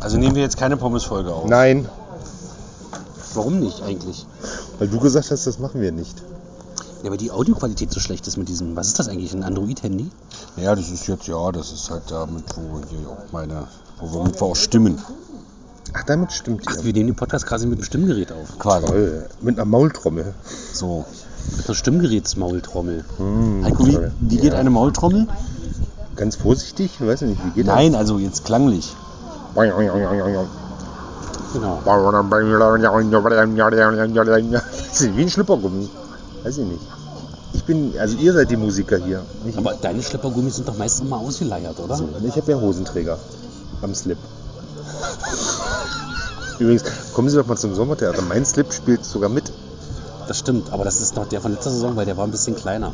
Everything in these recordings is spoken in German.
Also nehmen wir jetzt keine Pommesfolge auf. Nein, Warum nicht eigentlich? weil du gesagt hast, das machen wir nicht. Ja, weil die Audioqualität so schlecht ist mit diesem. Was ist das eigentlich? Ein Android-Handy? Ja, das ist jetzt, ja, das ist halt damit, wo hier auch meine, wo wir, mit wir auch stimmen. Ach, damit stimmt Ach, ihr. wir nehmen den Podcast quasi mit einem Stimmgerät auf. Quasi. Toll. Mit einer Maultrommel. So. Mit einer Stimmgerätsmaultrommel. Heiko, wie, toll. wie geht Ja. eine Maultrommel? Ganz vorsichtig, ich weiß nicht, wie geht Nein, also jetzt klanglich. das? Genau. Das ist wie ein Schlüppergummi. Weiß ich nicht. Ich bin, also ihr seid die Musiker hier. Nicht Aber deine Schleppergummis sind doch meistens mal ausgeleiert, oder? ich. Ich habe ja Hosenträger am Slip. Übrigens, kommen Sie doch mal zum Sommertheater. Mein Slip spielt sogar mit. Das stimmt, aber das ist noch der von letzter Saison, weil der war ein bisschen kleiner.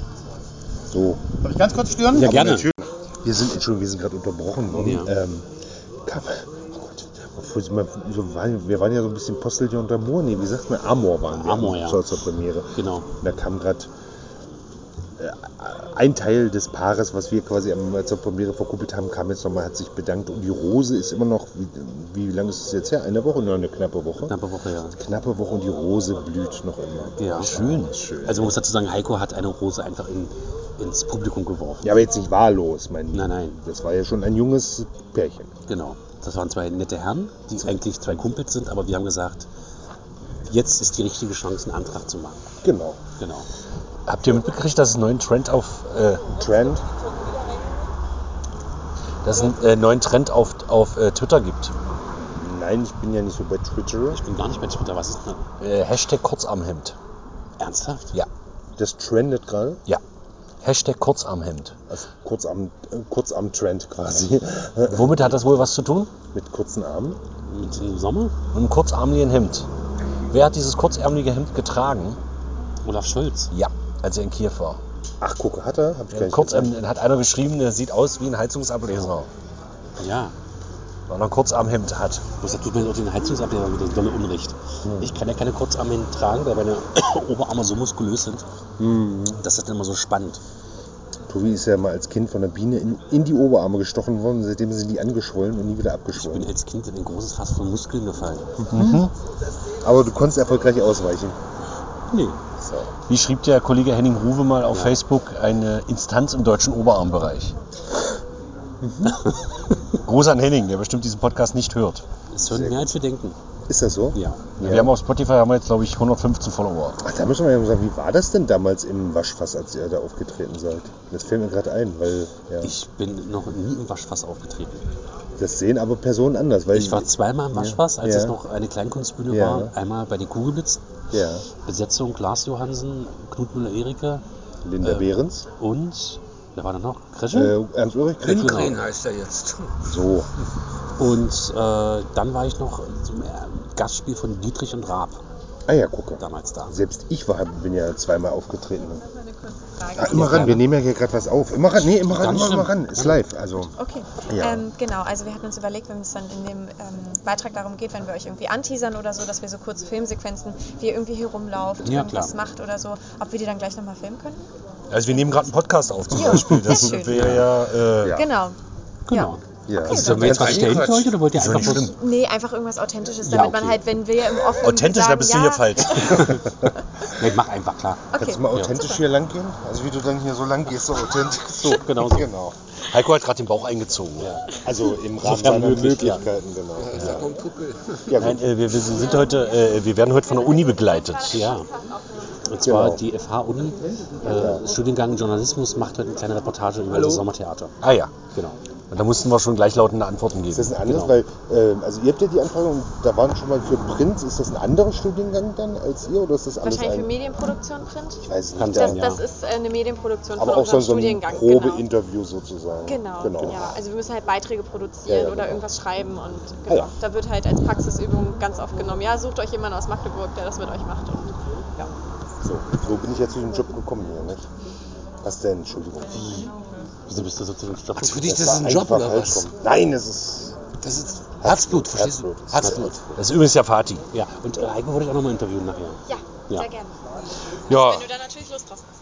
So. Darf ich ganz kurz stören? Ja, gerne. natürlich. Wir sind, Entschuldigung, wir sind gerade unterbrochen worden. Ja. Ähm, oh Gott, wir waren ja so ein bisschen Postelchen unter Moor. Nee, wie sagt man? Amor waren wir Amor, ja. zur, zur Premiere. Genau. Und da kam gerade ein Teil des Paares, was wir quasi am, zur Premiere verkuppelt haben, kam jetzt nochmal, hat sich bedankt. Und die Rose ist immer noch, wie, wie lange ist es jetzt her? Eine Woche? Nur eine knappe Woche. Knappe Woche, ja. Knappe Woche und die Rose blüht noch immer. Ja. Schön. Schön. Also man muss dazu sagen, Heiko hat eine Rose einfach in, ins Publikum geworfen. ja, aber jetzt nicht wahllos, mein Nein, nein. Das war ja schon ein junges Pärchen. Genau. Das waren zwei nette Herren, die eigentlich zwei Kumpels sind, aber wir haben gesagt, jetzt ist die richtige Chance, einen Antrag zu machen. Genau. Genau. Habt ihr mitbekriegt, dass es einen neuen Trend auf, äh, Trend. dass es einen äh, neuen Trend auf, auf äh, Twitter gibt? Nein, ich bin ja nicht so bei Twitter. Ich bin gar nicht bei Twitter. Was ist denn? Äh, Hashtag Kurzarmhemd. Ernsthaft? Ja. Das trendet gerade. Ja. Hashtag Kurzarmhemd. Also kurz am, äh, kurz am Trend quasi. Womit hat das wohl was zu tun? Mit kurzen Armen. Mit dem Sommer? Mit einem kurzarmeligen Hemd. Wer hat dieses kurzärmelige Hemd getragen? Olaf Scholz. Ja, als er in Kiew war. Ach, guck, hat er? Hab ich Kurzarm, gesehen. hat einer geschrieben, der sieht aus wie ein Heizungsableser. Ja. Weil er ein Kurzarmhemd hat. Bloß da tut mir auch den Heizungsableger wieder dolle Unrecht. Ich kann ja keine Kurzarme tragen, weil meine Oberarme so muskulös sind. Das ist dann immer so spannend. Tobi ist ja mal als Kind von der Biene in, in die Oberarme gestochen worden. Seitdem sind die angeschwollen und nie wieder Ich bin abgeschwollen. als Kind in ein großes Fass von Muskeln gefallen. Aber du konntest erfolgreich ausweichen. Nee. So. Wie schrieb der Kollege Henning Ruwe mal auf Ja. Facebook, eine Instanz im deutschen Oberarmbereich. Gruß an Henning, der bestimmt diesen Podcast nicht hört. Es hören mehr als wir denken. Ist das so? Ja. Wir haben auf Spotify haben wir jetzt, glaube ich, 115 Follower. Ach, da müssen wir ja mal sagen, wie war das denn damals im Waschfass, als ihr da aufgetreten seid? Das fällt mir gerade ein, weil ja, Ich bin noch nie im Waschfass aufgetreten. das sehen aber Personen anders. Weil Ich war zweimal im Waschfass, als Ja. es noch eine Kleinkunstbühne Ja. war. Einmal bei den Kugelblitz, Ja, Besetzung Lars Johansen, Knut Müller-Erike Linda Ähm, Behrens, und, wer war da noch? Kresche? äh, Ernst Ulrich, Lindgren heißt er jetzt. so. Und äh, dann war ich noch zum Gastspiel von Dietrich und Raab Ah ja, gucke. damals da. Selbst ich war, bin ja zweimal aufgetreten. Frage. Ah, immer ran, wir nehmen ja hier gerade was auf. Immer ran, nee, immer ran, immer, immer ran. Ist live, also. Okay, Ja. ähm, genau. Also wir hatten uns überlegt, wenn es dann in dem ähm, Beitrag darum geht, wenn wir euch irgendwie anteasern oder so, dass wir so kurze Filmsequenzen, wie ihr irgendwie hier rumlauft, Ja, irgendwas klar. macht oder so, ob wir die dann gleich nochmal filmen können? Also wir nehmen gerade einen Podcast auf zum Ja, Beispiel. Das wäre ja, äh, Ja. Genau. Genau. Ja. Okay, Sollen wir jetzt was stellen für euch oder wollt ihr einfach nicht bloß... Nee, einfach irgendwas Authentisches, Ja, damit okay. man halt, wenn wir im Offen authentisch, sagen, da bist du ja, hier falsch. Nee, mach einfach, klar. Okay. Kannst du mal authentisch hier lang gehen? Also wie du dann hier so lang gehst, so authentisch. So, Genau so. genau. Heiko hat gerade den Bauch eingezogen. Also im Rahmen seiner möglich, Möglichkeiten, genau. Ja, Nein, gut. äh, wir, wir sind heute, äh, wir werden heute von der Uni begleitet. Ja. Und zwar Genau. die FH-Uni, äh, Studiengang Journalismus, macht heute eine kleine Reportage über das Sommertheater. Ah ja. Genau. Und da mussten wir schon gleichlautende Antworten Ist das geben. ein anderes, Genau. weil, ähm, also ihr habt ja die Anfrage und da waren schon mal für Print, ist das ein anderer Studiengang dann als ihr oder ist das alles Wahrscheinlich für ein? Medienproduktion Print. Ich weiß es Kann nicht. sein, Das, ja. das ist äh, eine Medienproduktion Aber von auch so, unserem so ein Studiengang. genau. Probeinterview sozusagen. Genau, genau. ja. Also wir müssen halt Beiträge produzieren Ja, ja, oder genau. irgendwas schreiben und Ah, genau. ja. Da wird halt als Praxisübung ganz oft genommen. Ja, sucht euch jemanden aus Magdeburg, der das mit euch macht. Und, ja. So, so bin ich ja zu dem Job gekommen hier, nicht? Was denn? Entschuldigung. Wieso bist du so zu dem Stoff? Also für dich Das das ist ein Job oder was? rum. Nein, es ist Das ist Herzblut, verstehst du? Herzblut. Herzblut. Das ist übrigens ja Fati. Ja, und äh, Heiko wollte ich auch nochmal interviewen nachher. ja, Ja. sehr gerne. Ja, Wenn du da natürlich Lust drauf hast.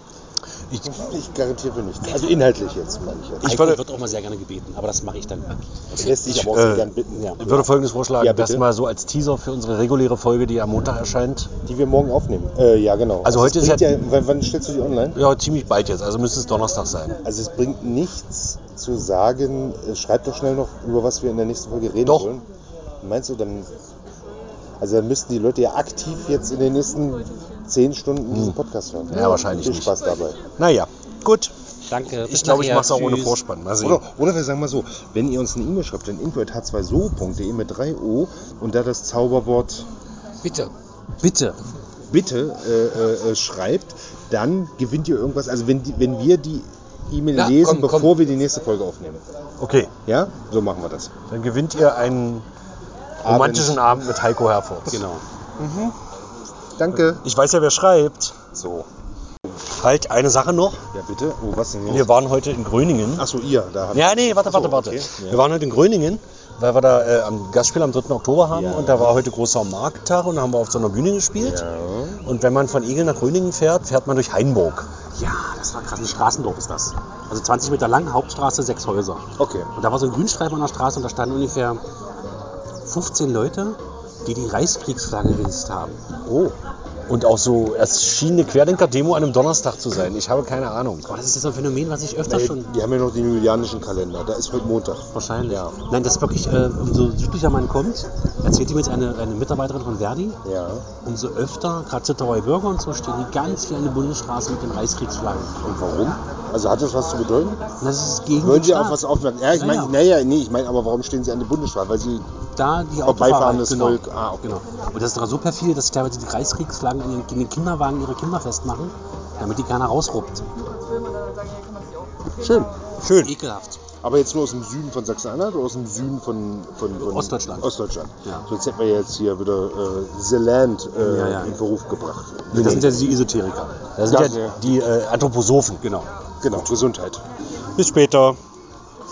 Ich, Ich garantiere für nichts. Also inhaltlich jetzt, meine ich jetzt. ich würde- wird auch mal sehr gerne gebeten, aber das mache ich dann. Das lässt sich Ich, aber auch äh, so gern bitten. ja. Ich würde folgendes vorschlagen, Ja, das mal so als Teaser für unsere reguläre Folge, die am Montag erscheint. Die wir morgen aufnehmen. Äh, ja, genau. Also heute es ist bringt ja, wann- Wann stellst du die online? Ja, ziemlich bald jetzt, also müsste es Donnerstag sein. Also es bringt nichts zu sagen, äh, schreib doch schnell noch, über was wir in der nächsten Folge reden Doch. wollen. Meinst du, dann. Also dann müssten die Leute ja aktiv jetzt in den nächsten zehn Stunden diesen Podcast hören. Ja, wahrscheinlich Viel nicht. Spaß dabei. Naja, gut. Danke. Ich glaube, ich mache es auch ohne. Vorspann. Mal sehen. Oder, oder wir sagen mal so, wenn ihr uns eine E-Mail schreibt, dann info.h2so.de mit 3 O und da das Zauberwort Bitte. Bitte. bitte äh, äh, äh, schreibt, dann gewinnt ihr irgendwas. Also wenn, die, wenn wir die E-Mail Ja, lesen, komm, komm. bevor wir die nächste Folge aufnehmen. Okay, Ja? So machen wir das. dann gewinnt ihr einen romantischen Abend mit Heiko Herford. Genau. Danke. Ich weiß ja, wer schreibt. So. Halt, eine Sache noch. Ja, bitte. Oh, was denn Wir jetzt? waren heute in Gröningen. Achso, ihr. Da habt Ja, nee, warte, warte, so, warte. okay. Wir waren heute in Gröningen, weil wir da äh, am Gastspiel am 3. Oktober haben Ja. und da war heute großer Markttag und da haben wir auf so einer Bühne gespielt. Ja. Und wenn man von Egel nach Gröningen fährt, fährt man durch Hainburg. Ja, das war krass. Ein Straßendorf ist das. Also 20 Meter lang, Hauptstraße, sechs Häuser. Okay. Und da war so ein Grünstreifen an der Straße und da standen ungefähr 15 Leute, die die Reichskriegsflagge gehisst haben. Oh. Und auch so, es schien eine Querdenker-Demo an einem Donnerstag zu sein. Ich habe keine Ahnung. Aber das ist jetzt ein Phänomen, was ich öfter schon. Die haben ja noch den julianischen Kalender. Da ist heute Montag. Wahrscheinlich. Ja. Nein, das ist wirklich, äh, umso südlicher man kommt, erzählt mir jetzt eine, eine Mitarbeiterin von Verdi, Ja. umso öfter, gerade Zittauer Bürger und so, stehen die ganz viel an der Bundesstraße mit den Reichskriegsflaggen. Und warum? Also hat das was zu bedeuten? Das ist gegen Wollen den Sie auf was aufmerksam? Ja, ich meine, ja. naja, nee, ich meine, aber warum stehen Sie an der Bundesstraße? Weil Sie da die Vorbeifahrendes Autofahrer, Volk. Ah, okay. Genau. Und das ist sogar so perfide, dass sie teilweise die Reichskriegsflaggen in den, in den Kinderwagen ihre Kinder festmachen, damit die keiner rausruppt. Schön. Schön. Ekelhaft. Aber jetzt nur aus dem Süden von Sachsen-Anhalt oder aus dem Süden von, von, von Ostdeutschland. Ostdeutschland. Ja. Sonst hätten wir jetzt hier wieder äh, The Land äh, Ja, ja. in Verruf gebracht. Das sind ja die Esoteriker. Das sind ja. die äh, Anthroposophen. Genau. Genau, Gesundheit. Bis später.